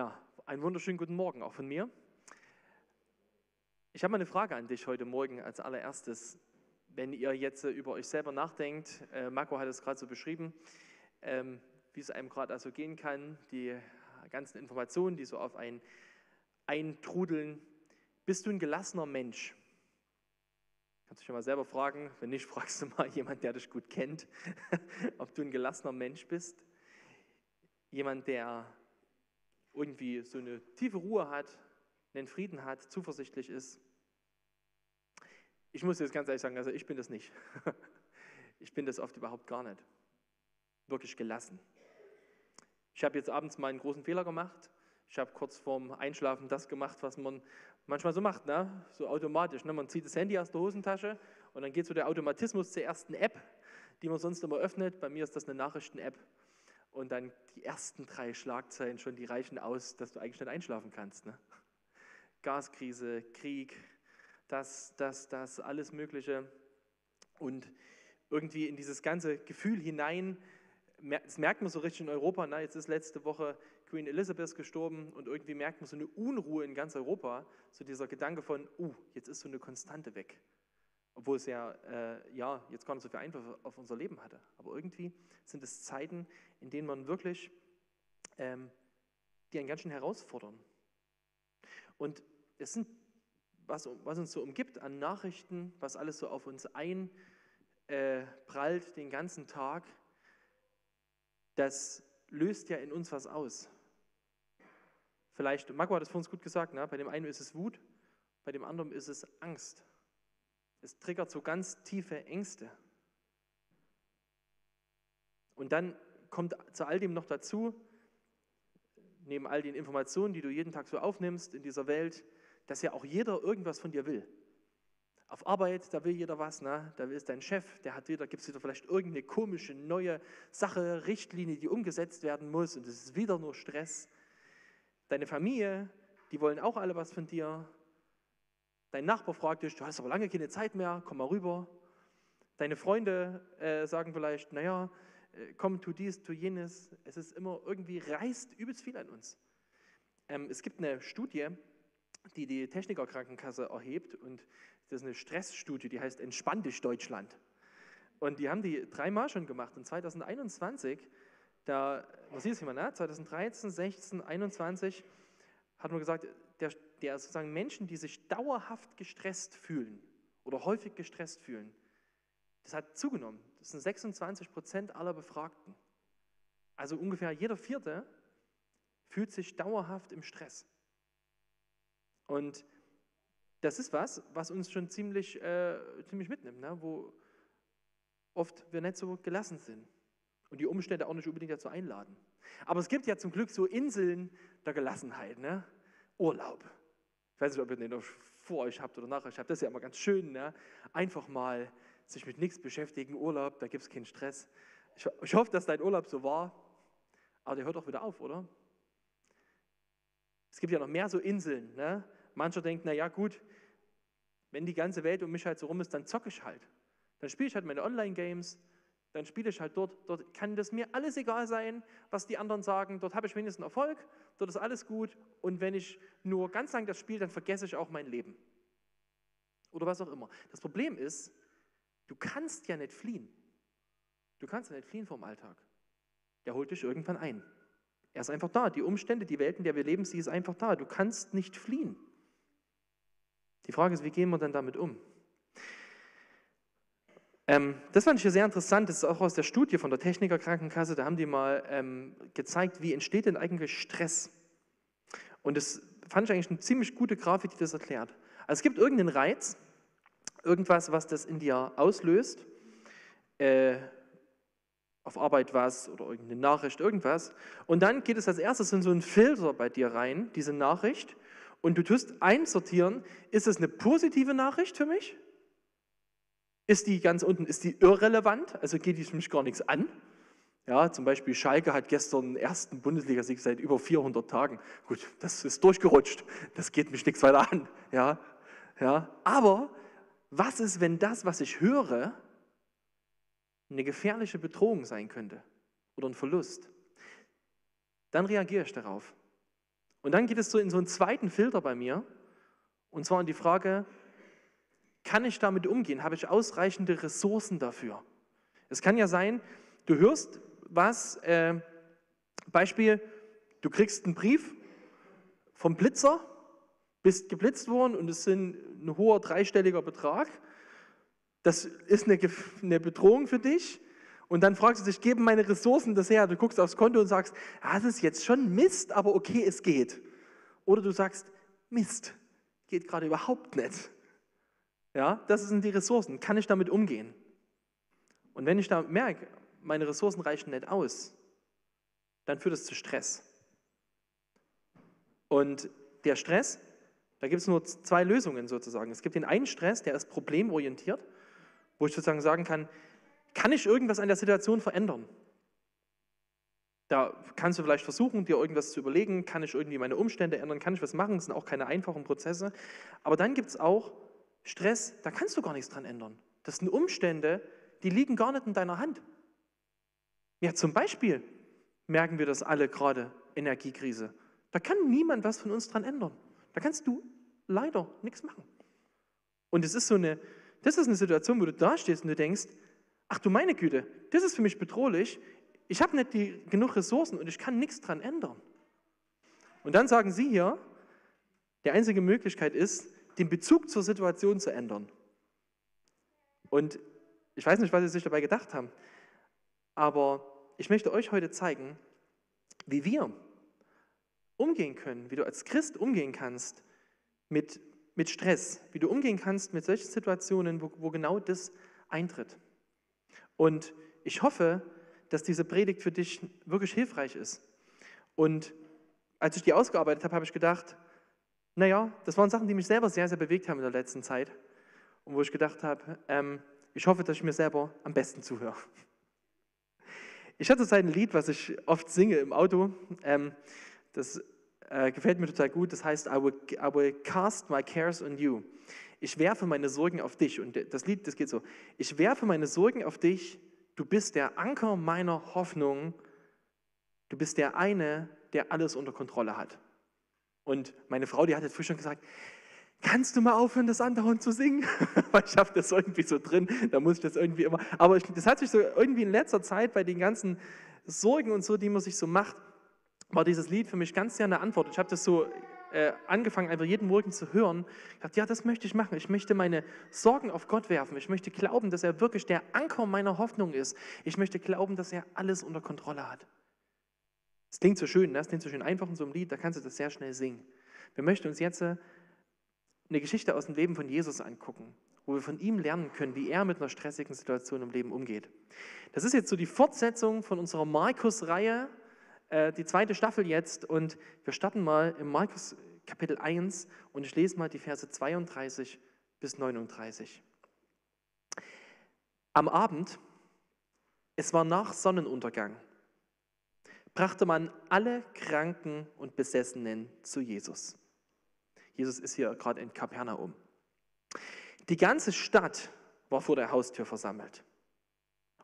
Ja, einen wunderschönen guten Morgen auch von mir. Ich habe mal eine Frage an dich heute Morgen als allererstes. Wenn ihr jetzt äh, über euch selber nachdenkt, äh, Marco hat es gerade so beschrieben, ähm, wie es einem gerade also gehen kann, die ganzen Informationen, die so auf einen eintrudeln. Bist du ein gelassener Mensch? Kannst du dich mal selber fragen. Wenn nicht, fragst du mal jemand, der dich gut kennt, ob du ein gelassener Mensch bist. Jemand, der irgendwie so eine tiefe Ruhe hat, einen Frieden hat, zuversichtlich ist. Ich muss jetzt ganz ehrlich sagen, also ich bin das nicht. Ich bin das oft überhaupt gar nicht. Wirklich gelassen. Ich habe jetzt abends mal einen großen Fehler gemacht. Ich habe kurz vorm Einschlafen das gemacht, was man manchmal so macht, ne? so automatisch. Ne? Man zieht das Handy aus der Hosentasche und dann geht so der Automatismus zur ersten App, die man sonst immer öffnet. Bei mir ist das eine Nachrichten-App und dann die ersten drei Schlagzeilen schon, die reichen aus, dass du eigentlich nicht einschlafen kannst. Ne? Gaskrise, Krieg, das, das, das, alles Mögliche. Und irgendwie in dieses ganze Gefühl hinein, das merkt man so richtig in Europa, na, jetzt ist letzte Woche Queen Elizabeth gestorben und irgendwie merkt man so eine Unruhe in ganz Europa, so dieser Gedanke von, uh, jetzt ist so eine Konstante weg. Obwohl es ja, äh, ja jetzt gar nicht so viel Einfluss auf unser Leben hatte. Aber irgendwie sind es Zeiten, in denen man wirklich, ähm, die einen ganz schön herausfordern. Und es sind, was, was uns so umgibt an Nachrichten, was alles so auf uns einprallt äh, den ganzen Tag, das löst ja in uns was aus. Vielleicht, Marco hat es vor uns gut gesagt, ne? bei dem einen ist es Wut, bei dem anderen ist es Angst. Es triggert so ganz tiefe Ängste. Und dann kommt zu all dem noch dazu, neben all den Informationen, die du jeden Tag so aufnimmst in dieser Welt, dass ja auch jeder irgendwas von dir will. Auf Arbeit, da will jeder was, ne? da will dein Chef, der hat wieder, gibt es wieder vielleicht irgendeine komische neue Sache, Richtlinie, die umgesetzt werden muss und es ist wieder nur Stress. Deine Familie, die wollen auch alle was von dir. Dein Nachbar fragt dich, du hast aber lange keine Zeit mehr, komm mal rüber. Deine Freunde äh, sagen vielleicht, naja, äh, komm, tu dies, tu jenes. Es ist immer irgendwie, reißt übelst viel an uns. Ähm, es gibt eine Studie, die die Technikerkrankenkasse erhebt und das ist eine Stressstudie, die heißt Entspann dich Deutschland. Und die haben die dreimal schon gemacht. Und 2021, da, was sieht es hier mal, ne? 2013, 16, 2021, hat man gesagt, der, sozusagen Menschen, die sich dauerhaft gestresst fühlen oder häufig gestresst fühlen, das hat zugenommen. Das sind 26 Prozent aller Befragten. Also ungefähr jeder Vierte fühlt sich dauerhaft im Stress. Und das ist was, was uns schon ziemlich, äh, ziemlich mitnimmt, ne? wo oft wir nicht so gelassen sind und die Umstände auch nicht unbedingt dazu einladen. Aber es gibt ja zum Glück so Inseln der Gelassenheit, ne? Urlaub. Ich weiß nicht, ob ihr den vor euch habt oder nach euch habt. Das ist ja immer ganz schön, ne? einfach mal sich mit nichts beschäftigen, Urlaub, da gibt es keinen Stress. Ich, ich hoffe, dass dein Urlaub so war, aber der hört doch wieder auf, oder? Es gibt ja noch mehr so Inseln. Ne? Mancher denkt, na ja, gut, wenn die ganze Welt um mich halt so rum ist, dann zocke ich halt. Dann spiele ich halt meine Online-Games, dann spiele ich halt dort, dort kann das mir alles egal sein, was die anderen sagen, dort habe ich wenigstens Erfolg, dort ist alles gut und wenn ich nur ganz lang das spiele, dann vergesse ich auch mein Leben. Oder was auch immer. Das Problem ist, du kannst ja nicht fliehen. Du kannst ja nicht fliehen vom Alltag. Der holt dich irgendwann ein. Er ist einfach da. Die Umstände, die Welt, in der wir leben, sie ist einfach da. Du kannst nicht fliehen. Die Frage ist, wie gehen wir denn damit um? Ähm, das fand ich sehr interessant, das ist auch aus der Studie von der Techniker Krankenkasse, da haben die mal ähm, gezeigt, wie entsteht denn eigentlich Stress. Und das fand ich eigentlich eine ziemlich gute Grafik, die das erklärt. Also es gibt irgendeinen Reiz, irgendwas, was das in dir auslöst, äh, auf Arbeit was oder irgendeine Nachricht, irgendwas. Und dann geht es als erstes in so einen Filter bei dir rein, diese Nachricht, und du tust einsortieren, ist es eine positive Nachricht für mich? Ist die ganz unten, ist die irrelevant? Also geht die mich gar nichts an? Ja, zum Beispiel Schalke hat gestern den ersten Bundesligasieg seit über 400 Tagen. Gut, das ist durchgerutscht. Das geht mich nichts weiter an. Ja, ja. Aber was ist, wenn das, was ich höre, eine gefährliche Bedrohung sein könnte oder ein Verlust? Dann reagiere ich darauf. Und dann geht es so in so einen zweiten Filter bei mir, und zwar in die Frage, kann ich damit umgehen? Habe ich ausreichende Ressourcen dafür? Es kann ja sein, du hörst was, äh, Beispiel, du kriegst einen Brief vom Blitzer, bist geblitzt worden und es sind ein hoher dreistelliger Betrag. Das ist eine, eine Bedrohung für dich. Und dann fragst du dich, geben meine Ressourcen das her? Du guckst aufs Konto und sagst, ah, das ist jetzt schon Mist, aber okay, es geht. Oder du sagst, Mist, geht gerade überhaupt nicht. Ja, das sind die Ressourcen. Kann ich damit umgehen? Und wenn ich da merke, meine Ressourcen reichen nicht aus, dann führt es zu Stress. Und der Stress, da gibt es nur zwei Lösungen sozusagen. Es gibt den einen Stress, der ist problemorientiert, wo ich sozusagen sagen kann, kann ich irgendwas an der Situation verändern? Da kannst du vielleicht versuchen, dir irgendwas zu überlegen, kann ich irgendwie meine Umstände ändern, kann ich was machen, das sind auch keine einfachen Prozesse. Aber dann gibt es auch Stress, da kannst du gar nichts dran ändern. Das sind Umstände, die liegen gar nicht in deiner Hand. Ja, zum Beispiel merken wir das alle gerade, Energiekrise. Da kann niemand was von uns dran ändern. Da kannst du leider nichts machen. Und es ist so eine, das ist eine Situation, wo du da stehst und du denkst, ach du meine Güte, das ist für mich bedrohlich. Ich habe nicht die, genug Ressourcen und ich kann nichts dran ändern. Und dann sagen sie hier, die einzige Möglichkeit ist, den Bezug zur Situation zu ändern. Und ich weiß nicht, was sie sich dabei gedacht haben, aber ich möchte euch heute zeigen, wie wir umgehen können, wie du als Christ umgehen kannst mit, mit Stress, wie du umgehen kannst mit solchen Situationen, wo, wo genau das eintritt. Und ich hoffe, dass diese Predigt für dich wirklich hilfreich ist. Und als ich die ausgearbeitet habe, habe ich gedacht, naja, das waren Sachen, die mich selber sehr, sehr bewegt haben in der letzten Zeit. Und wo ich gedacht habe, ähm, ich hoffe, dass ich mir selber am besten zuhöre. Ich hatte ein Lied, was ich oft singe im Auto. Ähm, das äh, gefällt mir total gut. Das heißt, I will, I will cast my cares on you. Ich werfe meine Sorgen auf dich. Und das Lied, das geht so. Ich werfe meine Sorgen auf dich. Du bist der Anker meiner Hoffnung. Du bist der eine, der alles unter Kontrolle hat. Und meine Frau, die hat jetzt früh schon gesagt, kannst du mal aufhören, das andauernd zu singen? Weil ich habe das irgendwie so drin, da muss ich das irgendwie immer. Aber ich, das hat sich so irgendwie in letzter Zeit bei den ganzen Sorgen und so, die man sich so macht, war dieses Lied für mich ganz sehr eine Antwort. Ich habe das so äh, angefangen, einfach jeden Morgen zu hören. Ich dachte, ja, das möchte ich machen. Ich möchte meine Sorgen auf Gott werfen. Ich möchte glauben, dass er wirklich der Anker meiner Hoffnung ist. Ich möchte glauben, dass er alles unter Kontrolle hat. Es klingt so schön, das ne? klingt so schön einfach in so einem Lied, da kannst du das sehr schnell singen. Wir möchten uns jetzt äh, eine Geschichte aus dem Leben von Jesus angucken, wo wir von ihm lernen können, wie er mit einer stressigen Situation im Leben umgeht. Das ist jetzt so die Fortsetzung von unserer Markus-Reihe, äh, die zweite Staffel jetzt. Und wir starten mal im Markus Kapitel 1 und ich lese mal die Verse 32 bis 39. Am Abend, es war nach Sonnenuntergang, brachte man alle Kranken und Besessenen zu Jesus. Jesus ist hier gerade in Kapernaum. Die ganze Stadt war vor der Haustür versammelt.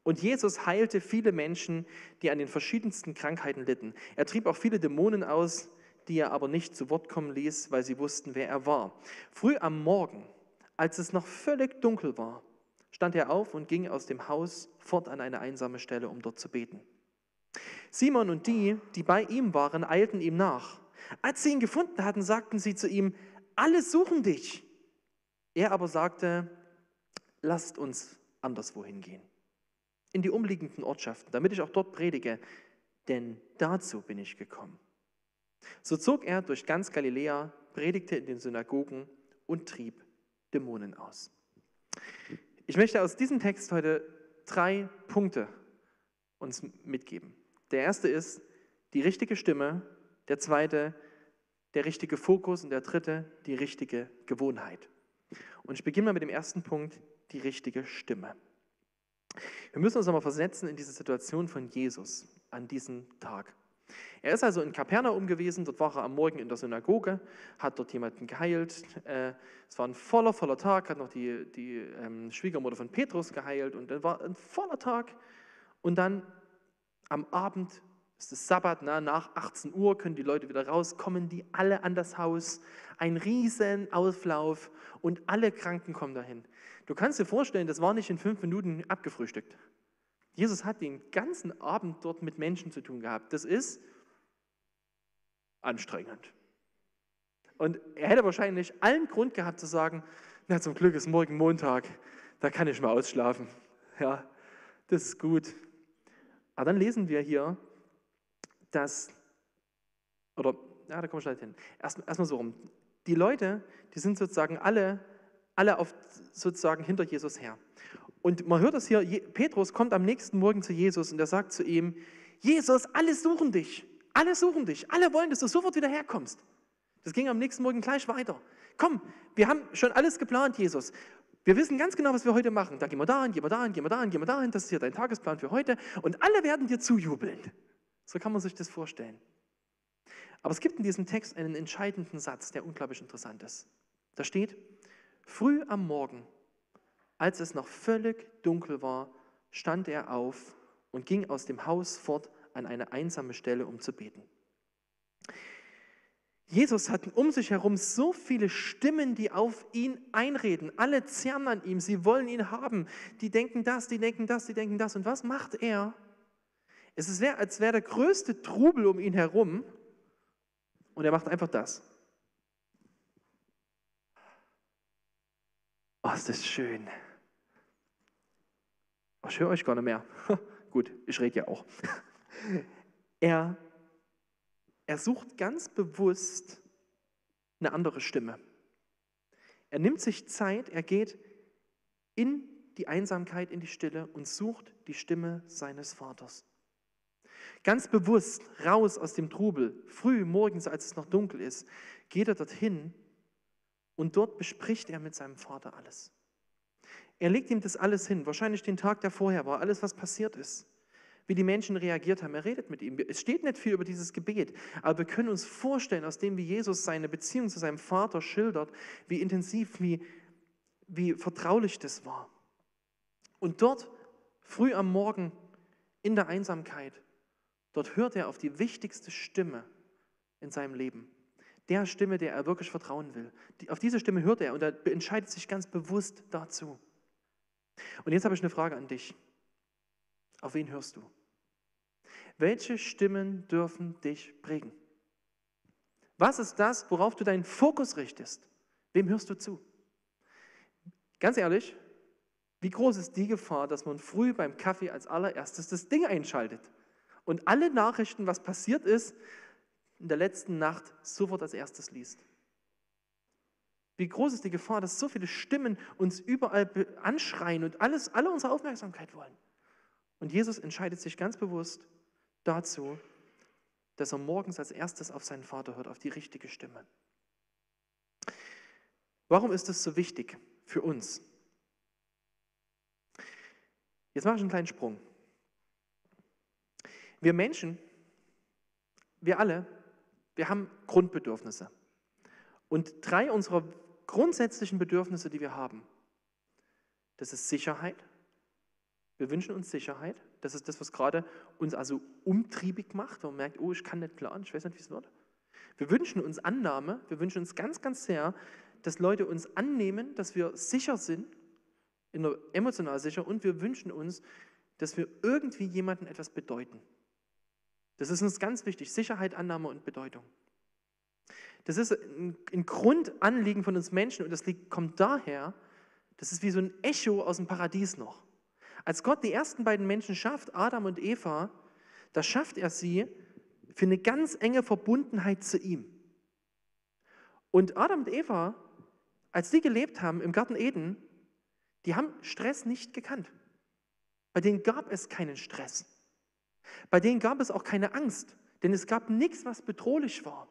Und Jesus heilte viele Menschen, die an den verschiedensten Krankheiten litten. Er trieb auch viele Dämonen aus, die er aber nicht zu Wort kommen ließ, weil sie wussten, wer er war. Früh am Morgen, als es noch völlig dunkel war, stand er auf und ging aus dem Haus fort an eine einsame Stelle, um dort zu beten. Simon und die, die bei ihm waren, eilten ihm nach. Als sie ihn gefunden hatten, sagten sie zu ihm, alle suchen dich. Er aber sagte, lasst uns anderswohin gehen, in die umliegenden Ortschaften, damit ich auch dort predige, denn dazu bin ich gekommen. So zog er durch ganz Galiläa, predigte in den Synagogen und trieb Dämonen aus. Ich möchte aus diesem Text heute drei Punkte uns mitgeben. Der erste ist die richtige Stimme, der zweite der richtige Fokus und der dritte die richtige Gewohnheit. Und ich beginne mal mit dem ersten Punkt, die richtige Stimme. Wir müssen uns nochmal versetzen in diese Situation von Jesus an diesem Tag. Er ist also in Kapernaum gewesen, dort war er am Morgen in der Synagoge, hat dort jemanden geheilt. Äh, es war ein voller, voller Tag, hat noch die, die ähm, Schwiegermutter von Petrus geheilt und dann war ein voller Tag. Und dann am Abend Es ist Sabbat, na, nach 18 Uhr können die Leute wieder raus, kommen die alle an das Haus, ein riesen Auflauf und alle Kranken kommen dahin. Du kannst dir vorstellen, das war nicht in fünf Minuten abgefrühstückt. Jesus hat den ganzen Abend dort mit Menschen zu tun gehabt. Das ist anstrengend. Und er hätte wahrscheinlich allen Grund gehabt zu sagen, na zum Glück ist morgen Montag, da kann ich mal ausschlafen. Ja, das ist gut. Aber dann lesen wir hier, dass, oder, ja, da kommen wir schnell hin. Erstmal erst so rum. Die Leute, die sind sozusagen alle, alle auf, sozusagen hinter Jesus her. Und man hört das hier, Petrus kommt am nächsten Morgen zu Jesus und er sagt zu ihm, Jesus, alle suchen dich, alle suchen dich, alle wollen, dass du sofort wieder herkommst. Das ging am nächsten Morgen gleich weiter. Komm, wir haben schon alles geplant, Jesus. Wir wissen ganz genau, was wir heute machen. Da gehen wir dahin, gehen wir dahin, gehen wir dahin, gehen wir dahin. Das ist hier dein Tagesplan für heute. Und alle werden dir zujubeln. So kann man sich das vorstellen. Aber es gibt in diesem Text einen entscheidenden Satz, der unglaublich interessant ist. Da steht, früh am Morgen, als es noch völlig dunkel war, stand er auf und ging aus dem Haus fort an eine einsame Stelle, um zu beten. Jesus hat um sich herum so viele Stimmen, die auf ihn einreden. Alle zerren an ihm, sie wollen ihn haben. Die denken das, die denken das, die denken das. Und was macht er? Es ist, als wäre der größte Trubel um ihn herum. Und er macht einfach das. Oh, ist das schön. Oh, ich höre euch gar nicht mehr. Gut, ich rede ja auch. Er er sucht ganz bewusst eine andere Stimme. Er nimmt sich Zeit, er geht in die Einsamkeit, in die Stille und sucht die Stimme seines Vaters. Ganz bewusst raus aus dem Trubel, früh morgens, als es noch dunkel ist, geht er dorthin und dort bespricht er mit seinem Vater alles. Er legt ihm das alles hin, wahrscheinlich den Tag, der vorher war, alles, was passiert ist wie die Menschen reagiert haben. Er redet mit ihm. Es steht nicht viel über dieses Gebet, aber wir können uns vorstellen, aus dem, wie Jesus seine Beziehung zu seinem Vater schildert, wie intensiv, wie, wie vertraulich das war. Und dort, früh am Morgen, in der Einsamkeit, dort hört er auf die wichtigste Stimme in seinem Leben. Der Stimme, der er wirklich vertrauen will. Auf diese Stimme hört er und er entscheidet sich ganz bewusst dazu. Und jetzt habe ich eine Frage an dich. Auf wen hörst du? Welche Stimmen dürfen dich prägen? Was ist das, worauf du deinen Fokus richtest? Wem hörst du zu? Ganz ehrlich, wie groß ist die Gefahr, dass man früh beim Kaffee als allererstes das Ding einschaltet und alle Nachrichten, was passiert ist, in der letzten Nacht sofort als erstes liest? Wie groß ist die Gefahr, dass so viele Stimmen uns überall anschreien und alles, alle unsere Aufmerksamkeit wollen? Und Jesus entscheidet sich ganz bewusst dazu, dass er morgens als erstes auf seinen Vater hört, auf die richtige Stimme. Warum ist das so wichtig für uns? Jetzt mache ich einen kleinen Sprung. Wir Menschen, wir alle, wir haben Grundbedürfnisse. Und drei unserer grundsätzlichen Bedürfnisse, die wir haben, das ist Sicherheit, wir wünschen uns Sicherheit. Das ist das, was gerade uns also umtriebig macht, man merkt, oh, ich kann nicht planen, ich weiß nicht, wie es wird. Wir wünschen uns Annahme, wir wünschen uns ganz, ganz sehr, dass Leute uns annehmen, dass wir sicher sind, emotional sicher, und wir wünschen uns, dass wir irgendwie jemandem etwas bedeuten. Das ist uns ganz wichtig, Sicherheit, Annahme und Bedeutung. Das ist ein, Grundanliegen von uns Menschen und das kommt daher, das ist wie so ein Echo aus dem Paradies noch. Als Gott die ersten beiden Menschen schafft, Adam und Eva, da schafft er sie für eine ganz enge Verbundenheit zu ihm. Und Adam und Eva, als die gelebt haben im Garten Eden, die haben Stress nicht gekannt. Bei denen gab es keinen Stress. Bei denen gab es auch keine Angst, denn es gab nichts, was bedrohlich war.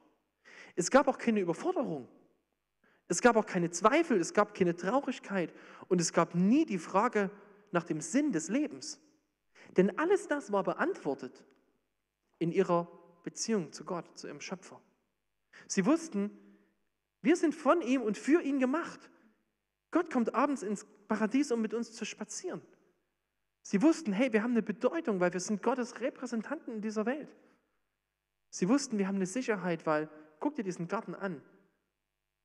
Es gab auch keine Überforderung. Es gab auch keine Zweifel, es gab keine Traurigkeit und es gab nie die Frage, nach dem Sinn des Lebens. Denn alles das war beantwortet in ihrer Beziehung zu Gott, zu ihrem Schöpfer. Sie wussten, wir sind von ihm und für ihn gemacht. Gott kommt abends ins Paradies, um mit uns zu spazieren. Sie wussten, hey, wir haben eine Bedeutung, weil wir sind Gottes Repräsentanten in dieser Welt. Sie wussten, wir haben eine Sicherheit, weil guck dir diesen Garten an.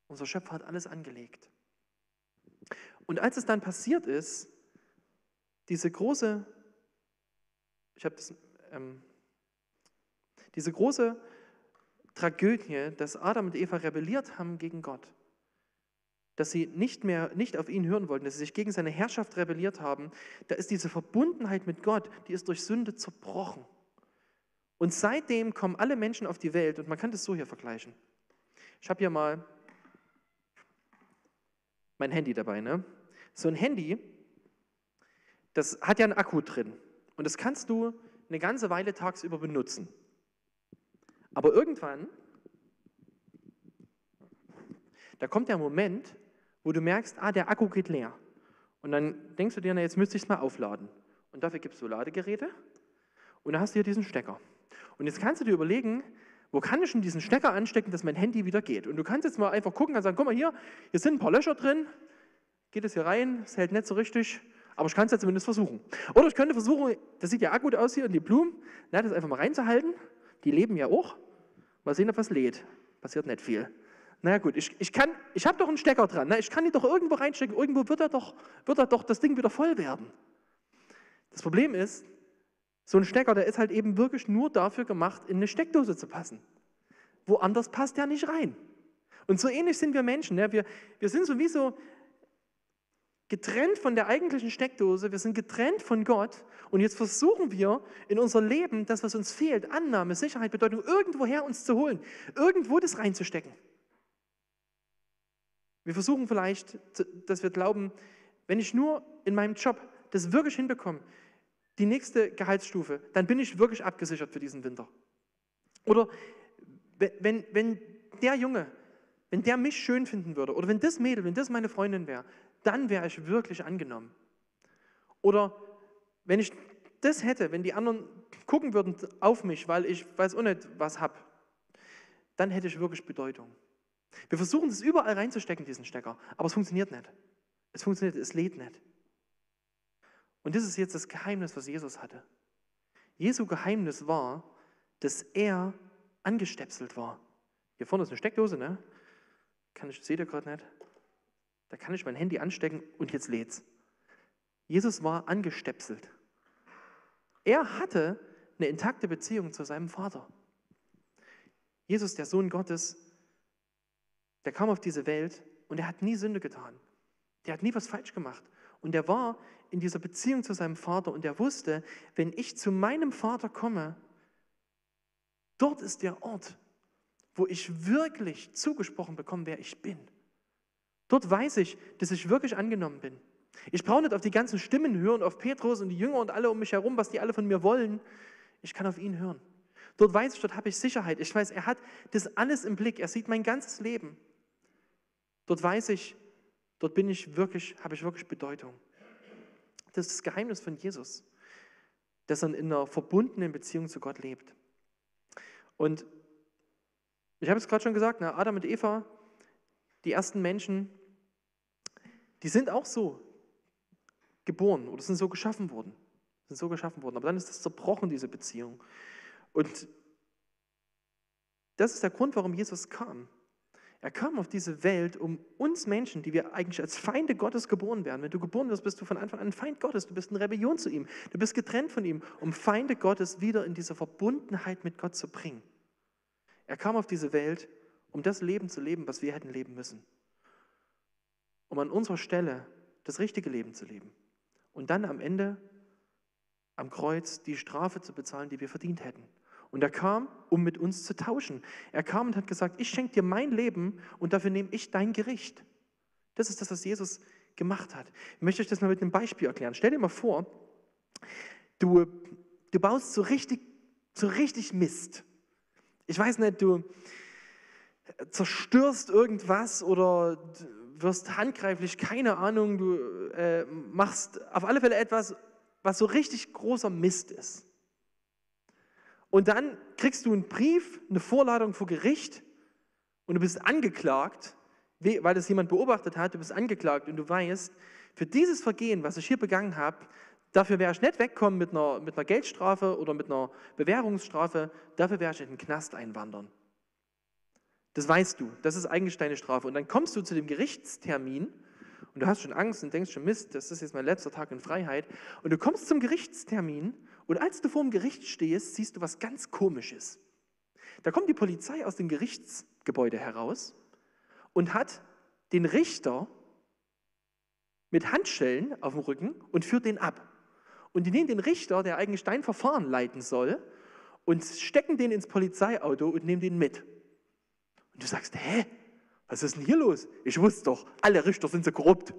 Unser Schöpfer hat alles angelegt. Und als es dann passiert ist, diese große, ich habe das, ähm, diese große Tragödie, dass Adam und Eva rebelliert haben gegen Gott, dass sie nicht mehr nicht auf ihn hören wollten, dass sie sich gegen seine Herrschaft rebelliert haben, da ist diese Verbundenheit mit Gott, die ist durch Sünde zerbrochen. Und seitdem kommen alle Menschen auf die Welt und man kann das so hier vergleichen. Ich habe hier mal mein Handy dabei. Ne? So ein Handy, das hat ja einen Akku drin und das kannst du eine ganze Weile tagsüber benutzen. Aber irgendwann, da kommt der Moment, wo du merkst, ah, der Akku geht leer. Und dann denkst du dir, na, jetzt müsste ich es mal aufladen. Und dafür gibst du Ladegeräte und dann hast du hier diesen Stecker. Und jetzt kannst du dir überlegen, wo kann ich denn diesen Stecker anstecken, dass mein Handy wieder geht? Und du kannst jetzt mal einfach gucken und sagen, guck mal hier, hier sind ein paar Löcher drin, geht es hier rein, es hält nicht so richtig, aber ich kann es ja zumindest versuchen. Oder ich könnte versuchen, das sieht ja auch gut aus hier, und die Blumen, na, das einfach mal reinzuhalten, die leben ja auch. Mal sehen, ob was lädt. Passiert nicht viel. Na gut, ich, ich, ich habe doch einen Stecker dran. Na, ich kann ihn doch irgendwo reinstecken. Irgendwo wird er, doch, wird er doch das Ding wieder voll werden. Das Problem ist, so ein Stecker, der ist halt eben wirklich nur dafür gemacht, in eine Steckdose zu passen. Woanders passt der nicht rein. Und so ähnlich sind wir Menschen. Ja? Wir, wir sind sowieso getrennt von der eigentlichen Steckdose, wir sind getrennt von Gott und jetzt versuchen wir in unser Leben das, was uns fehlt, Annahme, Sicherheit, Bedeutung, irgendwoher uns zu holen, irgendwo das reinzustecken. Wir versuchen vielleicht, dass wir glauben, wenn ich nur in meinem Job das wirklich hinbekomme, die nächste Gehaltsstufe, dann bin ich wirklich abgesichert für diesen Winter. Oder wenn, wenn der Junge, wenn der mich schön finden würde, oder wenn das Mädel, wenn das meine Freundin wäre, dann wäre ich wirklich angenommen. Oder wenn ich das hätte, wenn die anderen gucken würden auf mich, weil ich weiß auch nicht, was habe, dann hätte ich wirklich Bedeutung. Wir versuchen das überall reinzustecken, diesen Stecker, aber es funktioniert nicht. Es funktioniert, es lädt nicht. Und das ist jetzt das Geheimnis, was Jesus hatte. Jesu Geheimnis war, dass er angestöpselt war. Hier vorne ist eine Steckdose, ne? Kann ich, seht ihr gerade nicht? Da kann ich mein Handy anstecken und jetzt lädt's. Jesus war angestöpselt. Er hatte eine intakte Beziehung zu seinem Vater. Jesus, der Sohn Gottes, der kam auf diese Welt und er hat nie Sünde getan. Der hat nie was falsch gemacht. Und er war in dieser Beziehung zu seinem Vater und er wusste, wenn ich zu meinem Vater komme, dort ist der Ort, wo ich wirklich zugesprochen bekomme, wer ich bin. Dort weiß ich, dass ich wirklich angenommen bin. Ich brauche nicht auf die ganzen Stimmen hören, auf Petrus und die Jünger und alle um mich herum, was die alle von mir wollen. Ich kann auf ihn hören. Dort weiß ich, dort habe ich Sicherheit. Ich weiß, er hat das alles im Blick. Er sieht mein ganzes Leben. Dort weiß ich, dort bin ich wirklich, habe ich wirklich Bedeutung. Das ist das Geheimnis von Jesus, dass er in einer verbundenen Beziehung zu Gott lebt. Und ich habe es gerade schon gesagt, ne, Adam und Eva, die ersten Menschen, die sind auch so geboren oder sind so geschaffen worden. Sind so geschaffen worden. Aber dann ist das zerbrochen, diese Beziehung. Und das ist der Grund, warum Jesus kam. Er kam auf diese Welt, um uns Menschen, die wir eigentlich als Feinde Gottes geboren werden. Wenn du geboren wirst, bist du von Anfang an ein Feind Gottes. Du bist in Rebellion zu ihm. Du bist getrennt von ihm, um Feinde Gottes wieder in diese Verbundenheit mit Gott zu bringen. Er kam auf diese Welt, um das Leben zu leben, was wir hätten leben müssen. Um an unserer Stelle das richtige Leben zu leben. Und dann am Ende am Kreuz die Strafe zu bezahlen, die wir verdient hätten. Und er kam, um mit uns zu tauschen. Er kam und hat gesagt, ich schenke dir mein Leben und dafür nehme ich dein Gericht. Das ist das, was Jesus gemacht hat. Ich möchte euch das mal mit einem Beispiel erklären. Stell dir mal vor, du, du baust so richtig, so richtig Mist. Ich weiß nicht, du zerstörst irgendwas oder wirst handgreiflich, keine Ahnung, du äh, machst auf alle Fälle etwas, was so richtig großer Mist ist. Und dann kriegst du einen Brief, eine Vorladung vor Gericht und du bist angeklagt, weil das jemand beobachtet hat, du bist angeklagt und du weißt, für dieses Vergehen, was ich hier begangen habe, Dafür wäre ich nicht wegkommen mit einer, mit einer Geldstrafe oder mit einer Bewährungsstrafe. Dafür wäre ich in den Knast einwandern. Das weißt du, das ist eigentlich deine Strafe. Und dann kommst du zu dem Gerichtstermin und du hast schon Angst und denkst schon, Mist, das ist jetzt mein letzter Tag in Freiheit. Und du kommst zum Gerichtstermin und als du vor dem Gericht stehst, siehst du was ganz Komisches. Da kommt die Polizei aus dem Gerichtsgebäude heraus und hat den Richter mit Handschellen auf dem Rücken und führt den ab. Und die nehmen den Richter, der eigentlich dein Verfahren leiten soll, und stecken den ins Polizeiauto und nehmen den mit. Und du sagst, hä, was ist denn hier los? Ich wusste doch, alle Richter sind so korrupt.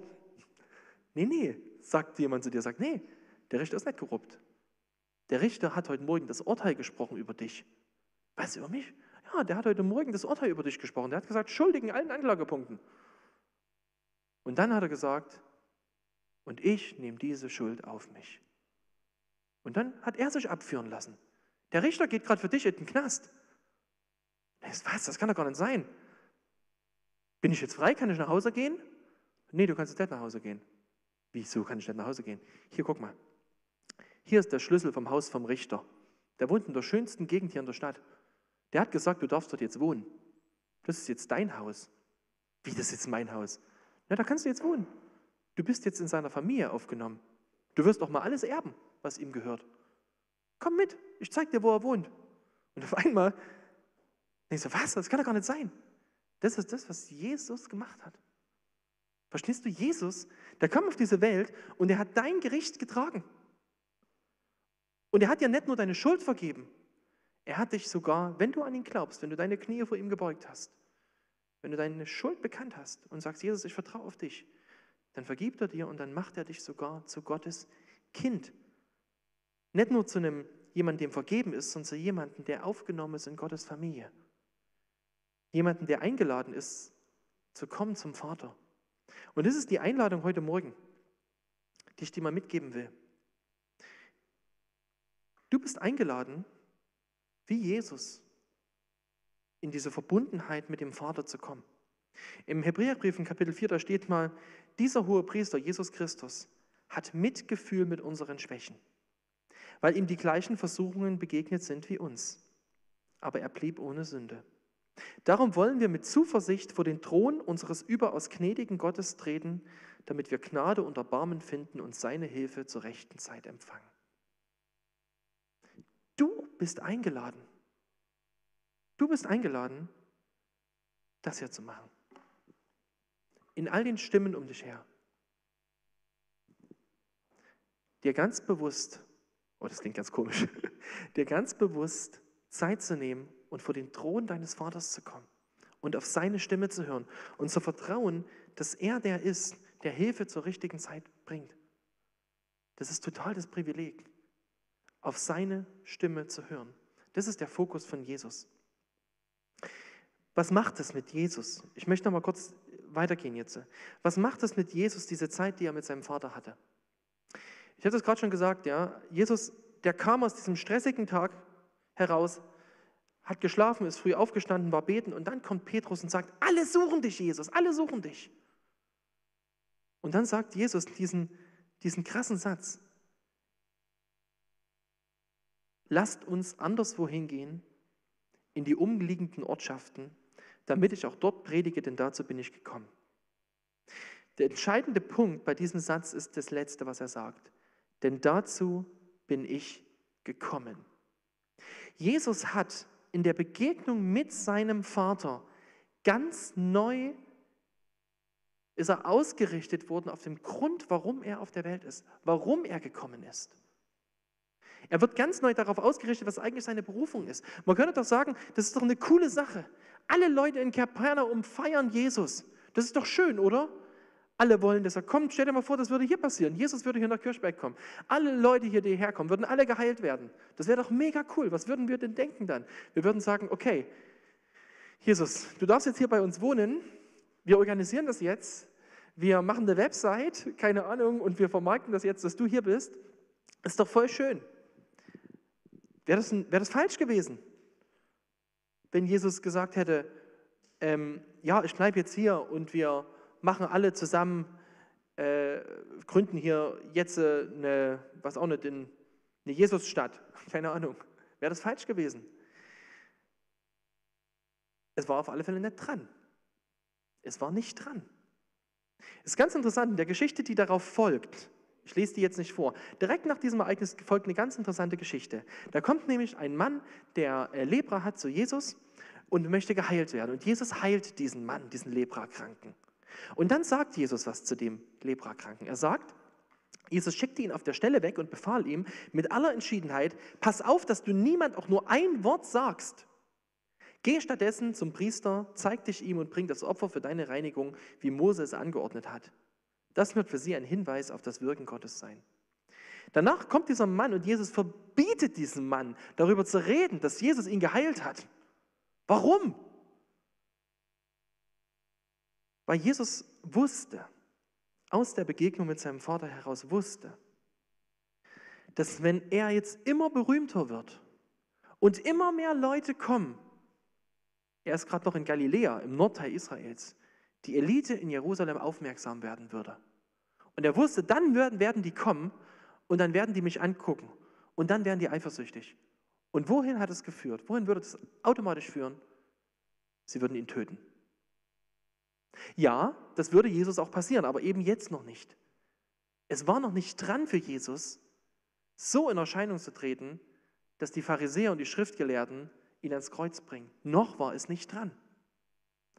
Nee, nee, sagt jemand zu dir, sagt, nee, der Richter ist nicht korrupt. Der Richter hat heute Morgen das Urteil gesprochen über dich. Was, über mich? Ja, der hat heute Morgen das Urteil über dich gesprochen. Der hat gesagt, schuldig in allen Anklagepunkten. Und dann hat er gesagt, und ich nehme diese Schuld auf mich. Und dann hat er sich abführen lassen. Der Richter geht gerade für dich in den Knast. Was? Das kann doch gar nicht sein. Bin ich jetzt frei? Kann ich nach Hause gehen? Nee, du kannst nicht nach Hause gehen. Wieso kann ich nicht nach Hause gehen? Hier, guck mal. Hier ist der Schlüssel vom Haus vom Richter. Der wohnt in der schönsten Gegend hier in der Stadt. Der hat gesagt, du darfst dort jetzt wohnen. Das ist jetzt dein Haus. Wie, das ist jetzt mein Haus? Na, da kannst du jetzt wohnen. Du bist jetzt in seiner Familie aufgenommen. Du wirst doch mal alles erben, was ihm gehört. Komm mit, ich zeig dir, wo er wohnt. Und auf einmal denkst du, was, das kann doch gar nicht sein. Das ist das, was Jesus gemacht hat. Verstehst du, Jesus, der kam auf diese Welt und er hat dein Gericht getragen. Und er hat ja nicht nur deine Schuld vergeben, er hat dich sogar, wenn du an ihn glaubst, wenn du deine Knie vor ihm gebeugt hast, wenn du deine Schuld bekannt hast und sagst, Jesus, ich vertraue auf dich, dann vergibt er dir und dann macht er dich sogar zu Gottes Kind. Nicht nur zu einem jemandem, dem vergeben ist, sondern zu jemandem, der aufgenommen ist in Gottes Familie. Jemanden, der eingeladen ist, zu kommen zum Vater. Und das ist die Einladung heute Morgen, die ich dir mal mitgeben will. Du bist eingeladen, wie Jesus, in diese Verbundenheit mit dem Vater zu kommen. Im Hebräerbrief in Kapitel 4, da steht mal, dieser hohe Priester, Jesus Christus, hat Mitgefühl mit unseren Schwächen, weil ihm die gleichen Versuchungen begegnet sind wie uns. Aber er blieb ohne Sünde. Darum wollen wir mit Zuversicht vor den Thron unseres überaus gnädigen Gottes treten, damit wir Gnade und Erbarmen finden und seine Hilfe zur rechten Zeit empfangen. Du bist eingeladen. Du bist eingeladen, das hier zu machen in all den Stimmen um dich her, dir ganz bewusst, oh, das klingt ganz komisch, dir ganz bewusst Zeit zu nehmen und vor den Thron deines Vaters zu kommen und auf seine Stimme zu hören und zu vertrauen, dass er der ist, der Hilfe zur richtigen Zeit bringt. Das ist total das Privileg, auf seine Stimme zu hören. Das ist der Fokus von Jesus. Was macht es mit Jesus? Ich möchte noch mal kurz weitergehen jetzt. Was macht es mit Jesus, diese Zeit, die er mit seinem Vater hatte? Ich habe das gerade schon gesagt, ja. Jesus, der kam aus diesem stressigen Tag heraus, hat geschlafen, ist früh aufgestanden, war beten und dann kommt Petrus und sagt, alle suchen dich, Jesus, alle suchen dich. Und dann sagt Jesus diesen, diesen krassen Satz, lasst uns anderswo hingehen, in die umliegenden Ortschaften, damit ich auch dort predige, denn dazu bin ich gekommen. Der entscheidende Punkt bei diesem Satz ist das Letzte, was er sagt. Denn dazu bin ich gekommen. Jesus hat in der Begegnung mit seinem Vater ganz neu ist er ausgerichtet worden auf dem Grund, warum er auf der Welt ist, warum er gekommen ist. Er wird ganz neu darauf ausgerichtet, was eigentlich seine Berufung ist. Man könnte doch sagen, das ist doch eine coole Sache. Alle Leute in Kapernaum feiern Jesus. Das ist doch schön, oder? Alle wollen, dass er kommt. Stell dir mal vor, das würde hier passieren. Jesus würde hier nach Kirchberg kommen. Alle Leute hier, die hierher kommen, würden alle geheilt werden. Das wäre doch mega cool. Was würden wir denn denken dann? Wir würden sagen, okay, Jesus, du darfst jetzt hier bei uns wohnen. Wir organisieren das jetzt. Wir machen eine Website, keine Ahnung, und wir vermarkten das jetzt, dass du hier bist. Ist doch voll schön. Wäre das, wär das falsch gewesen? wenn Jesus gesagt hätte, ähm, ja, ich bleibe jetzt hier und wir machen alle zusammen äh, gründen hier jetzt äh, eine, was auch nicht, eine Jesusstadt. Keine Ahnung. Wäre das falsch gewesen? Es war auf alle Fälle nicht dran. Es war nicht dran. Es ist ganz interessant, in der Geschichte, die darauf folgt, ich lese die jetzt nicht vor, direkt nach diesem Ereignis folgt eine ganz interessante Geschichte. Da kommt nämlich ein Mann, der äh, Lepra hat zu Jesus und möchte geheilt werden. Und Jesus heilt diesen Mann, diesen Leprakranken. Und dann sagt Jesus was zu dem Leprakranken. Er sagt, Jesus schickte ihn auf der Stelle weg und befahl ihm mit aller Entschiedenheit, pass auf, dass du niemand auch nur ein Wort sagst. Geh stattdessen zum Priester, zeig dich ihm und bring das Opfer für deine Reinigung, wie Mose es angeordnet hat. Das wird für sie ein Hinweis auf das Wirken Gottes sein. Danach kommt dieser Mann und Jesus verbietet diesem Mann, darüber zu reden, dass Jesus ihn geheilt hat. Warum? Weil Jesus wusste, aus der Begegnung mit seinem Vater heraus wusste, dass wenn er jetzt immer berühmter wird und immer mehr Leute kommen, er ist gerade noch in Galiläa, im Nordteil Israels, die Elite in Jerusalem aufmerksam werden würde. Und er wusste, dann werden die kommen und dann werden die mich angucken und dann werden die eifersüchtig. Und wohin hat es geführt? Wohin würde es automatisch führen? Sie würden ihn töten. Ja, das würde Jesus auch passieren, aber eben jetzt noch nicht. Es war noch nicht dran für Jesus, so in Erscheinung zu treten, dass die Pharisäer und die Schriftgelehrten ihn ans Kreuz bringen. Noch war es nicht dran.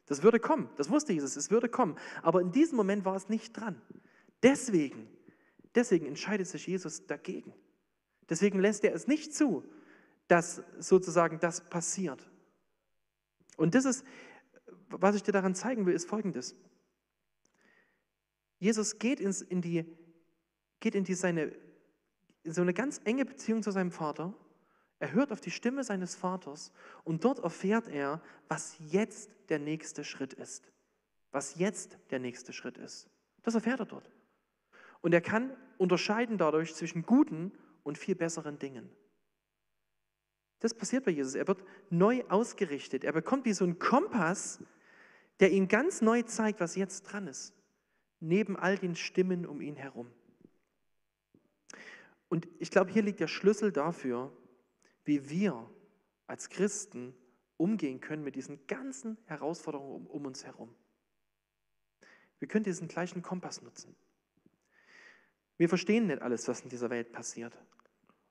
Das würde kommen, das wusste Jesus, es würde kommen. Aber in diesem Moment war es nicht dran. Deswegen, deswegen entscheidet sich Jesus dagegen. Deswegen lässt er es nicht zu, dass sozusagen das passiert. Und das ist, was ich dir daran zeigen will, ist folgendes. Jesus geht, ins, in, die, geht in, die seine, in so eine ganz enge Beziehung zu seinem Vater er hört auf die Stimme seines Vaters und dort erfährt er, was jetzt der nächste Schritt ist. Was jetzt der nächste Schritt ist. Das erfährt er dort. Und er kann unterscheiden dadurch zwischen guten und viel besseren Dingen. Das passiert bei Jesus. Er wird neu ausgerichtet. Er bekommt wie so einen Kompass, der ihm ganz neu zeigt, was jetzt dran ist. Neben all den Stimmen um ihn herum. Und ich glaube, hier liegt der Schlüssel dafür, wie wir als Christen umgehen können mit diesen ganzen Herausforderungen um, um uns herum. Wir können diesen gleichen Kompass nutzen. Wir verstehen nicht alles, was in dieser Welt passiert.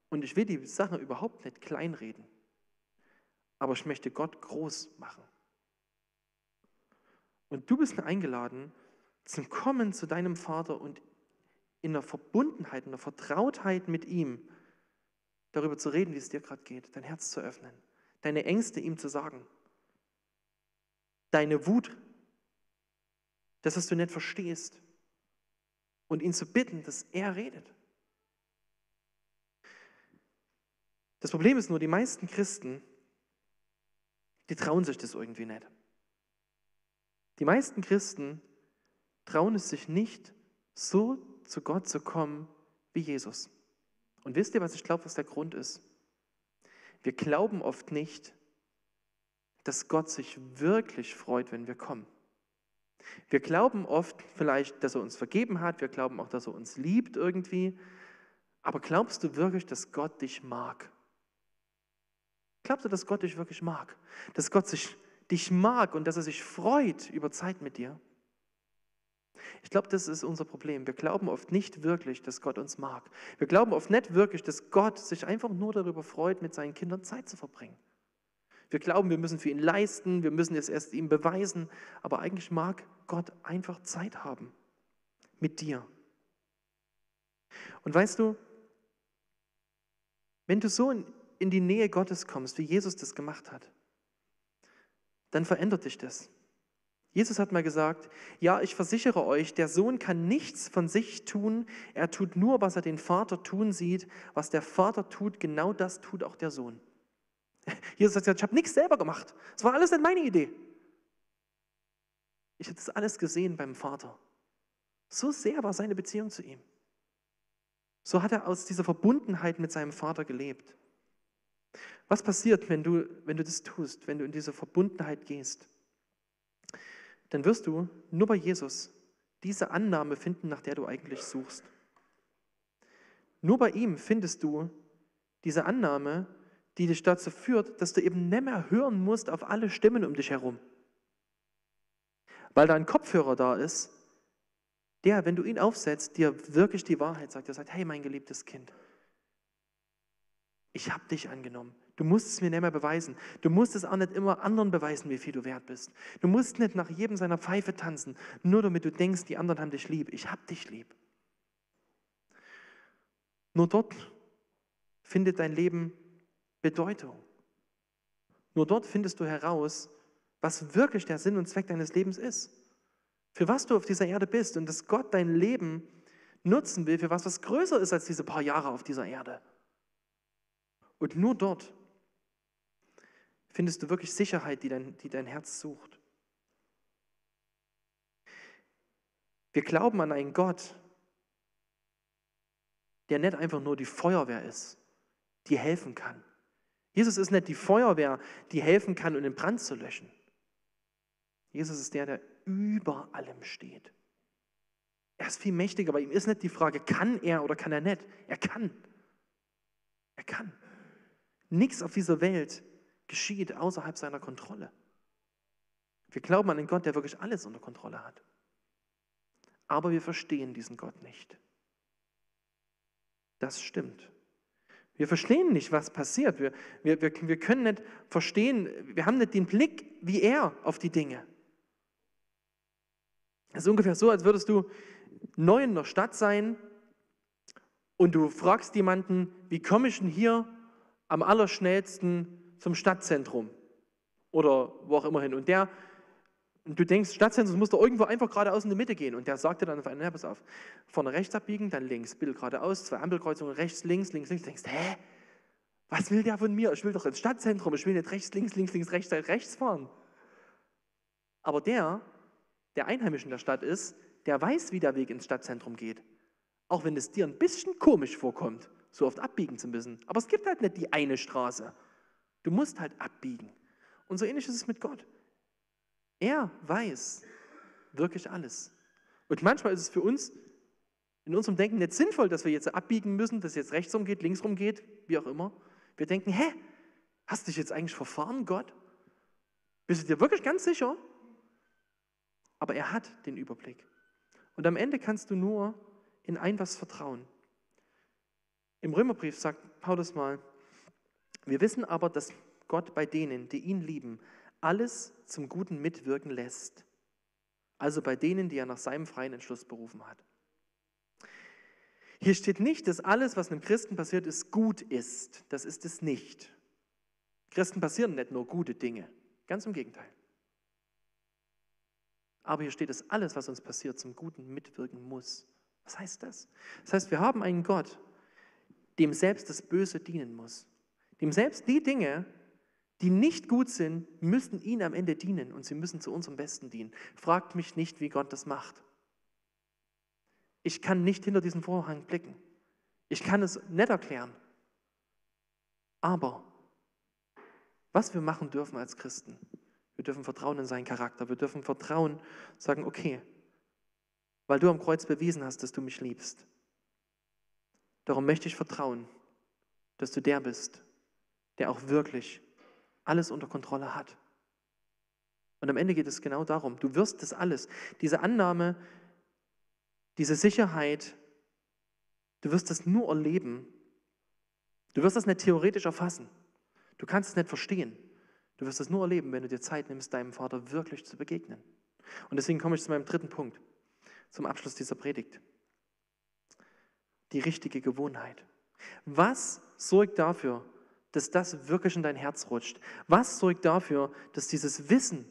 Und ich will die Sachen überhaupt nicht kleinreden. Aber ich möchte Gott groß machen. Und du bist eingeladen, zum Kommen zu deinem Vater und in der Verbundenheit, in der Vertrautheit mit ihm darüber zu reden, wie es dir gerade geht, dein Herz zu öffnen, deine Ängste ihm zu sagen, deine Wut, das, was du nicht verstehst, und ihn zu bitten, dass er redet. Das Problem ist nur, die meisten Christen, die trauen sich das irgendwie nicht. Die meisten Christen trauen es sich nicht, so zu Gott zu kommen wie Jesus. Und wisst ihr, was ich glaube, was der Grund ist? Wir glauben oft nicht, dass Gott sich wirklich freut, wenn wir kommen. Wir glauben oft vielleicht, dass er uns vergeben hat, wir glauben auch, dass er uns liebt irgendwie, aber glaubst du wirklich, dass Gott dich mag? Glaubst du, dass Gott dich wirklich mag? Dass Gott sich, dich mag und dass er sich freut über Zeit mit dir? Ich glaube, das ist unser Problem. Wir glauben oft nicht wirklich, dass Gott uns mag. Wir glauben oft nicht wirklich, dass Gott sich einfach nur darüber freut, mit seinen Kindern Zeit zu verbringen. Wir glauben, wir müssen für ihn leisten, wir müssen es erst ihm beweisen, aber eigentlich mag Gott einfach Zeit haben mit dir. Und weißt du, wenn du so in, in die Nähe Gottes kommst, wie Jesus das gemacht hat, dann verändert dich das. Jesus hat mal gesagt, ja, ich versichere euch, der Sohn kann nichts von sich tun, er tut nur, was er den Vater tun sieht, was der Vater tut, genau das tut auch der Sohn. Jesus hat gesagt, ich habe nichts selber gemacht, es war alles nicht meine Idee. Ich habe das alles gesehen beim Vater. So sehr war seine Beziehung zu ihm. So hat er aus dieser Verbundenheit mit seinem Vater gelebt. Was passiert, wenn du, wenn du das tust, wenn du in diese Verbundenheit gehst? dann wirst du nur bei Jesus diese Annahme finden, nach der du eigentlich suchst. Nur bei ihm findest du diese Annahme, die dich dazu führt, dass du eben nicht mehr hören musst auf alle Stimmen um dich herum. Weil da ein Kopfhörer da ist, der, wenn du ihn aufsetzt, dir wirklich die Wahrheit sagt. Der sagt, hey mein geliebtes Kind, ich habe dich angenommen. Du musst es mir nicht mehr beweisen. Du musst es auch nicht immer anderen beweisen, wie viel du wert bist. Du musst nicht nach jedem seiner Pfeife tanzen, nur damit du denkst, die anderen haben dich lieb. Ich habe dich lieb. Nur dort findet dein Leben Bedeutung. Nur dort findest du heraus, was wirklich der Sinn und Zweck deines Lebens ist. Für was du auf dieser Erde bist und dass Gott dein Leben nutzen will für was, was größer ist als diese paar Jahre auf dieser Erde. Und nur dort findest du wirklich Sicherheit, die dein, die dein Herz sucht. Wir glauben an einen Gott, der nicht einfach nur die Feuerwehr ist, die helfen kann. Jesus ist nicht die Feuerwehr, die helfen kann, um den Brand zu löschen. Jesus ist der, der über allem steht. Er ist viel mächtiger. Bei ihm ist nicht die Frage, kann er oder kann er nicht. Er kann. Er kann. Nichts auf dieser Welt geschieht außerhalb seiner Kontrolle. Wir glauben an den Gott, der wirklich alles unter Kontrolle hat. Aber wir verstehen diesen Gott nicht. Das stimmt. Wir verstehen nicht, was passiert. Wir, wir, wir, wir können nicht verstehen, wir haben nicht den Blick wie er auf die Dinge. Es ist ungefähr so, als würdest du neu in der Stadt sein und du fragst jemanden, wie komme ich denn hier am allerschnellsten zum Stadtzentrum oder wo auch immer hin. Und der, du denkst, Stadtzentrum muss da irgendwo einfach geradeaus in die Mitte gehen. Und der sagt dir dann auf einmal, pass auf, vorne rechts abbiegen, dann links, Bild geradeaus, zwei Ampelkreuzungen, rechts, links, links, links. Du denkst, hä? Was will der von mir? Ich will doch ins Stadtzentrum, ich will nicht rechts, links, links, links, rechts, rechts fahren. Aber der, der Einheimisch in der Stadt ist, der weiß, wie der Weg ins Stadtzentrum geht. Auch wenn es dir ein bisschen komisch vorkommt, so oft abbiegen zu müssen. Aber es gibt halt nicht die eine Straße. Du musst halt abbiegen. Und so ähnlich ist es mit Gott. Er weiß wirklich alles. Und manchmal ist es für uns in unserem Denken nicht sinnvoll, dass wir jetzt abbiegen müssen, dass es jetzt rechts rumgeht, links rumgeht, wie auch immer. Wir denken, hä, hast du dich jetzt eigentlich verfahren, Gott? Bist du dir wirklich ganz sicher? Aber er hat den Überblick. Und am Ende kannst du nur in ein was vertrauen. Im Römerbrief sagt Paulus mal, wir wissen aber, dass Gott bei denen, die ihn lieben, alles zum Guten mitwirken lässt. Also bei denen, die er nach seinem freien Entschluss berufen hat. Hier steht nicht, dass alles, was einem Christen passiert ist, gut ist. Das ist es nicht. Christen passieren nicht nur gute Dinge. Ganz im Gegenteil. Aber hier steht, dass alles, was uns passiert, zum Guten mitwirken muss. Was heißt das? Das heißt, wir haben einen Gott, dem selbst das Böse dienen muss. Dem selbst die Dinge, die nicht gut sind, müssen ihn am Ende dienen und sie müssen zu unserem Besten dienen. Fragt mich nicht, wie Gott das macht. Ich kann nicht hinter diesen Vorhang blicken. Ich kann es nicht erklären. Aber was wir machen dürfen als Christen, wir dürfen vertrauen in seinen Charakter. Wir dürfen vertrauen, sagen, okay, weil du am Kreuz bewiesen hast, dass du mich liebst. Darum möchte ich vertrauen, dass du der bist, der auch wirklich alles unter Kontrolle hat. Und am Ende geht es genau darum, du wirst das alles, diese Annahme, diese Sicherheit, du wirst das nur erleben. Du wirst das nicht theoretisch erfassen. Du kannst es nicht verstehen. Du wirst es nur erleben, wenn du dir Zeit nimmst, deinem Vater wirklich zu begegnen. Und deswegen komme ich zu meinem dritten Punkt, zum Abschluss dieser Predigt. Die richtige Gewohnheit. Was sorgt dafür, dass das wirklich in dein Herz rutscht? Was sorgt dafür, dass dieses Wissen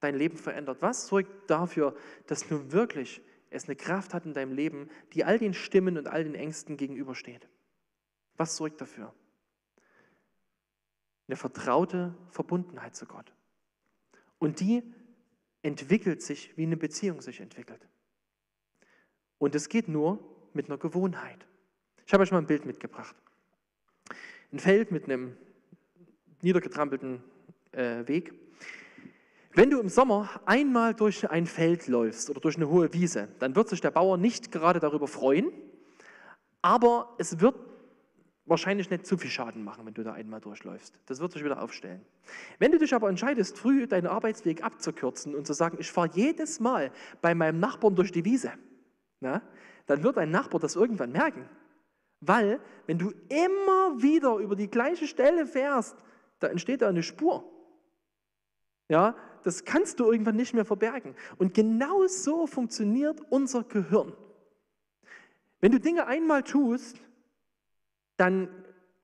dein Leben verändert? Was sorgt dafür, dass nun wirklich es eine Kraft hat in deinem Leben, die all den Stimmen und all den Ängsten gegenübersteht? Was sorgt dafür? eine vertraute Verbundenheit zu Gott. Und die entwickelt sich, wie eine Beziehung sich entwickelt. Und es geht nur mit einer Gewohnheit. Ich habe euch mal ein Bild mitgebracht. Ein Feld mit einem niedergetrampelten äh, Weg. Wenn du im Sommer einmal durch ein Feld läufst oder durch eine hohe Wiese, dann wird sich der Bauer nicht gerade darüber freuen, aber es wird wahrscheinlich nicht zu viel Schaden machen, wenn du da einmal durchläufst. Das wird sich wieder aufstellen. Wenn du dich aber entscheidest, früh deinen Arbeitsweg abzukürzen und zu sagen, ich fahre jedes Mal bei meinem Nachbarn durch die Wiese, na, dann wird dein Nachbar das irgendwann merken. Weil, wenn du immer wieder über die gleiche Stelle fährst, da entsteht da eine Spur. Ja, das kannst du irgendwann nicht mehr verbergen. Und genau so funktioniert unser Gehirn. Wenn du Dinge einmal tust, dann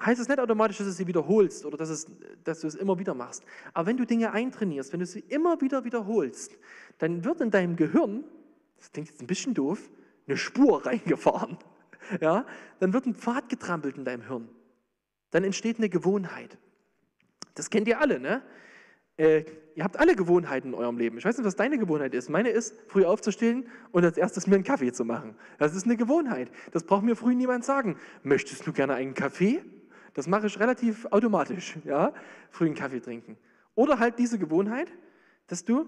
heißt es nicht automatisch, dass du sie wiederholst oder dass, es, dass du es immer wieder machst. Aber wenn du Dinge eintrainierst, wenn du sie immer wieder wiederholst, dann wird in deinem Gehirn, das klingt jetzt ein bisschen doof, eine Spur reingefahren. Ja? Dann wird ein Pfad getrampelt in deinem Hirn. Dann entsteht eine Gewohnheit. Das kennt ihr alle, ne? Äh, ihr habt alle Gewohnheiten in eurem Leben. Ich weiß nicht, was deine Gewohnheit ist. Meine ist, früh aufzustehen und als erstes mir einen Kaffee zu machen. Das ist eine Gewohnheit. Das braucht mir früh niemand sagen. Möchtest du gerne einen Kaffee? Das mache ich relativ automatisch, ja? Früh einen Kaffee trinken. Oder halt diese Gewohnheit, dass du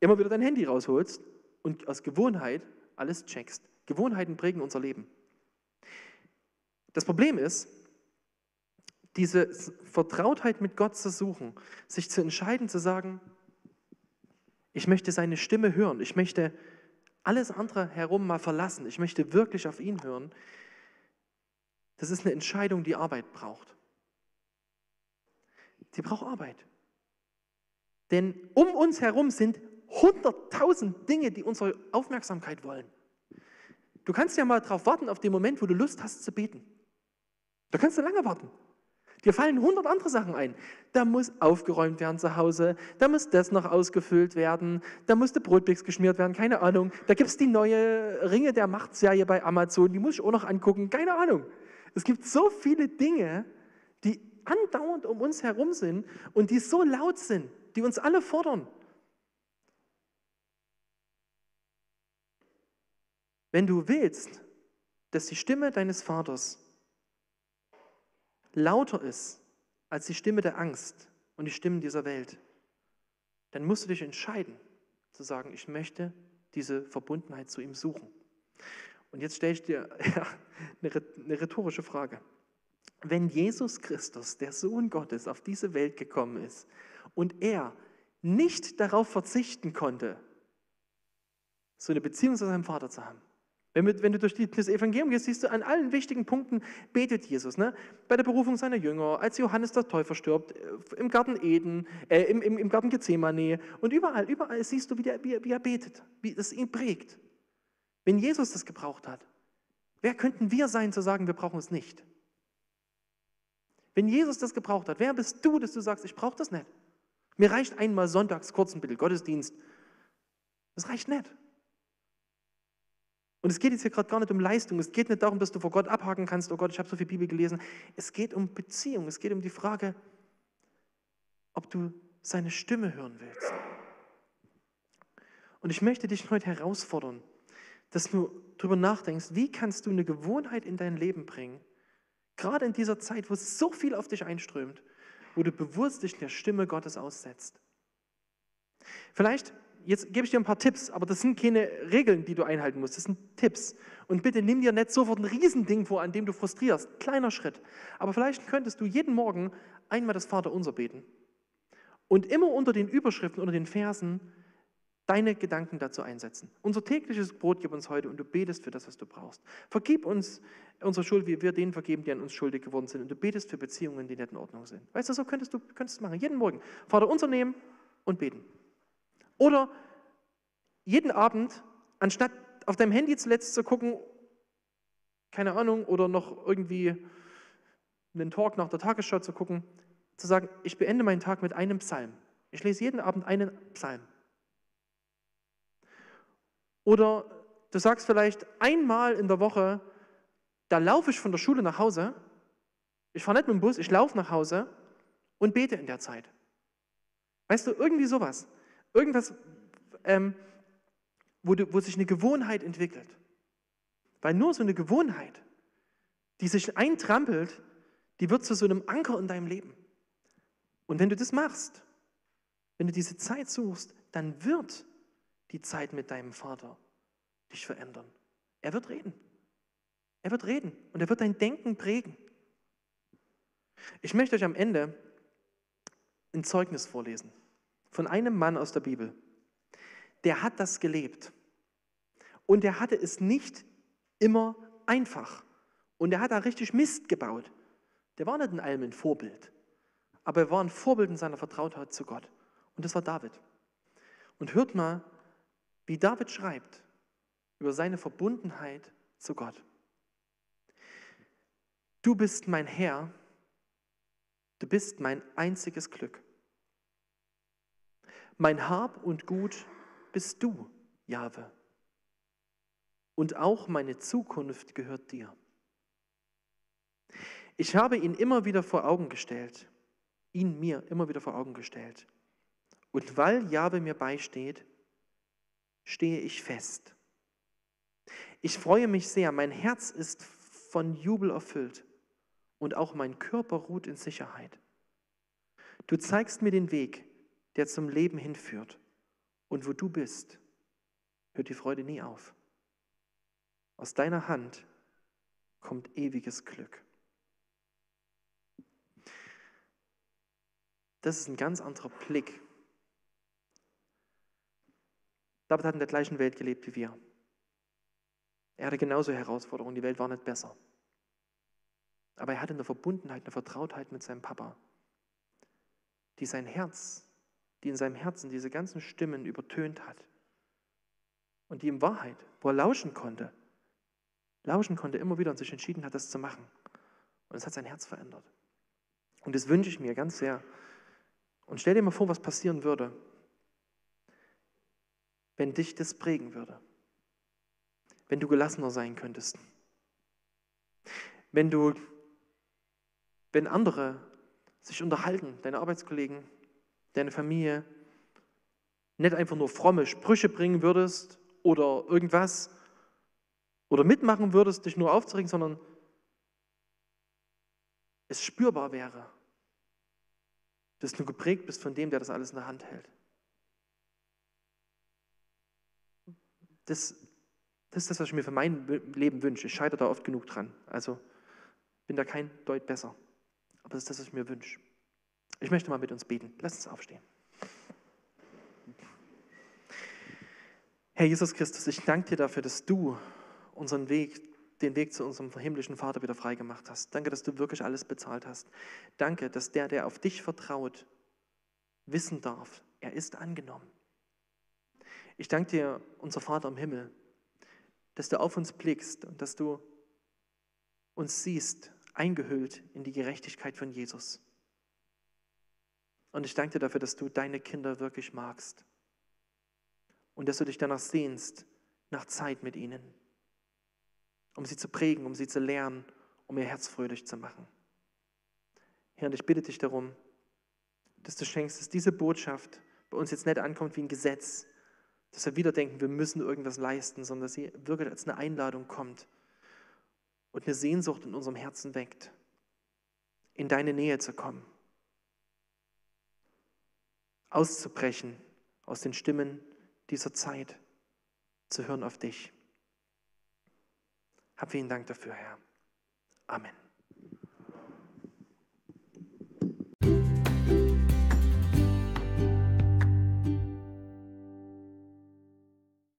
immer wieder dein Handy rausholst und aus Gewohnheit alles checkst. Gewohnheiten prägen unser Leben. Das Problem ist, diese Vertrautheit mit Gott zu suchen, sich zu entscheiden, zu sagen, ich möchte seine Stimme hören, ich möchte alles andere herum mal verlassen, ich möchte wirklich auf ihn hören, das ist eine Entscheidung, die Arbeit braucht. Die braucht Arbeit. Denn um uns herum sind hunderttausend Dinge, die unsere Aufmerksamkeit wollen. Du kannst ja mal darauf warten, auf den Moment, wo du Lust hast zu beten. Da kannst du lange warten. Dir fallen hundert andere Sachen ein. Da muss aufgeräumt werden zu Hause, da muss das noch ausgefüllt werden, da muss der Brotmix geschmiert werden, keine Ahnung. Da gibt es die neue Ringe der Machtserie bei Amazon, die muss ich auch noch angucken, keine Ahnung. Es gibt so viele Dinge, die andauernd um uns herum sind und die so laut sind, die uns alle fordern. Wenn du willst, dass die Stimme deines Vaters lauter ist als die Stimme der Angst und die Stimmen dieser Welt, dann musst du dich entscheiden zu sagen, ich möchte diese Verbundenheit zu ihm suchen. Und jetzt stelle ich dir ja, eine rhetorische Frage. Wenn Jesus Christus, der Sohn Gottes, auf diese Welt gekommen ist und er nicht darauf verzichten konnte, so eine Beziehung zu seinem Vater zu haben, wenn, wenn du durch das Evangelium gehst, siehst du, an allen wichtigen Punkten betet Jesus. Ne? Bei der Berufung seiner Jünger, als Johannes der Täufer stirbt, äh, im Garten Eden, äh, im, im, im, Garten Gethsemane und überall, überall siehst du, wie, der, wie, wie er betet, wie es ihn prägt. Wenn Jesus das gebraucht hat, wer könnten wir sein, zu sagen, wir brauchen es nicht? Wenn Jesus das gebraucht hat, wer bist du, dass du sagst, ich brauche das nicht? Mir reicht einmal sonntags kurz ein bisschen Gottesdienst. Das reicht nicht. Und es geht jetzt hier gerade gar nicht um Leistung. Es geht nicht darum, dass du vor Gott abhaken kannst, oh Gott, ich habe so viel Bibel gelesen. Es geht um Beziehung. Es geht um die Frage, ob du seine Stimme hören willst. Und ich möchte dich heute herausfordern, dass du darüber nachdenkst, wie kannst du eine Gewohnheit in dein Leben bringen, gerade in dieser Zeit, wo so viel auf dich einströmt, wo du bewusst dich der Stimme Gottes aussetzt. Vielleicht jetzt gebe ich dir ein paar Tipps, aber das sind keine Regeln, die du einhalten musst, das sind Tipps. Und bitte nimm dir nicht sofort ein Riesending vor, an dem du frustrierst. Kleiner Schritt. Aber vielleicht könntest du jeden Morgen einmal das Vaterunser beten. Und immer unter den Überschriften, unter den Versen deine Gedanken dazu einsetzen. Unser tägliches Brot gib uns heute und du betest für das, was du brauchst. Vergib uns unsere Schuld, wie wir denen vergeben, die an uns schuldig geworden sind. Und du betest für Beziehungen, die nicht in Ordnung sind. Weißt du, so könntest du könntest machen. Jeden Morgen. Vater unser nehmen und beten. Oder jeden Abend, anstatt auf deinem Handy zuletzt zu gucken, keine Ahnung, oder noch irgendwie einen Talk nach der Tagesschau zu gucken, zu sagen, ich beende meinen Tag mit einem Psalm. Ich lese jeden Abend einen Psalm. Oder du sagst vielleicht einmal in der Woche, da laufe ich von der Schule nach Hause, ich fahre nicht mit dem Bus, ich laufe nach Hause und bete in der Zeit. Weißt du, irgendwie sowas. Irgendwas, ähm, wo, du, wo sich eine Gewohnheit entwickelt. Weil nur so eine Gewohnheit, die sich eintrampelt, die wird zu so einem Anker in deinem Leben. Und wenn du das machst, wenn du diese Zeit suchst, dann wird die Zeit mit deinem Vater dich verändern. Er wird reden. Er wird reden und er wird dein Denken prägen. Ich möchte euch am Ende ein Zeugnis vorlesen von einem Mann aus der Bibel. Der hat das gelebt. Und er hatte es nicht immer einfach. Und er hat da richtig Mist gebaut. Der war nicht in allem ein Vorbild. Aber er war ein Vorbild in seiner Vertrautheit zu Gott. Und das war David. Und hört mal, wie David schreibt über seine Verbundenheit zu Gott. Du bist mein Herr, du bist mein einziges Glück. Mein Hab und Gut bist du, Jahwe. Und auch meine Zukunft gehört dir. Ich habe ihn immer wieder vor Augen gestellt, ihn mir immer wieder vor Augen gestellt. Und weil Jahwe mir beisteht, stehe ich fest. Ich freue mich sehr, mein Herz ist von Jubel erfüllt und auch mein Körper ruht in Sicherheit. Du zeigst mir den Weg, der zum Leben hinführt. Und wo du bist, hört die Freude nie auf. Aus deiner Hand kommt ewiges Glück. Das ist ein ganz anderer Blick. David hat in der gleichen Welt gelebt wie wir. Er hatte genauso Herausforderungen, die Welt war nicht besser. Aber er hatte eine Verbundenheit, eine Vertrautheit mit seinem Papa, die sein Herz die in seinem Herzen diese ganzen Stimmen übertönt hat. Und die in Wahrheit, wo er lauschen konnte, lauschen konnte immer wieder und sich entschieden hat, das zu machen. Und es hat sein Herz verändert. Und das wünsche ich mir ganz sehr. Und stell dir mal vor, was passieren würde, wenn dich das prägen würde. Wenn du gelassener sein könntest. Wenn du, wenn andere sich unterhalten, deine Arbeitskollegen, deine Familie nicht einfach nur fromme Sprüche bringen würdest oder irgendwas oder mitmachen würdest, dich nur aufzuregen, sondern es spürbar wäre, dass du geprägt bist von dem, der das alles in der Hand hält. Das, das ist das, was ich mir für mein Leben wünsche. Ich scheitere da oft genug dran. Also bin da kein Deut besser. Aber das ist das, was ich mir wünsche. Ich möchte mal mit uns beten. Lass uns aufstehen. Herr Jesus Christus, ich danke dir dafür, dass du unseren Weg, den Weg zu unserem himmlischen Vater wieder freigemacht hast. Danke, dass du wirklich alles bezahlt hast. Danke, dass der, der auf dich vertraut, wissen darf, er ist angenommen. Ich danke dir, unser Vater im Himmel, dass du auf uns blickst und dass du uns siehst, eingehüllt in die Gerechtigkeit von Jesus. Und ich danke dir dafür, dass du deine Kinder wirklich magst. Und dass du dich danach sehnst, nach Zeit mit ihnen, um sie zu prägen, um sie zu lernen, um ihr Herz fröhlich zu machen. Herr, und ich bitte dich darum, dass du schenkst, dass diese Botschaft bei uns jetzt nicht ankommt wie ein Gesetz, dass wir wieder denken, wir müssen irgendwas leisten, sondern dass sie wirklich als eine Einladung kommt und eine Sehnsucht in unserem Herzen weckt, in deine Nähe zu kommen auszubrechen aus den Stimmen dieser Zeit, zu hören auf dich. Hab vielen Dank dafür, Herr. Amen.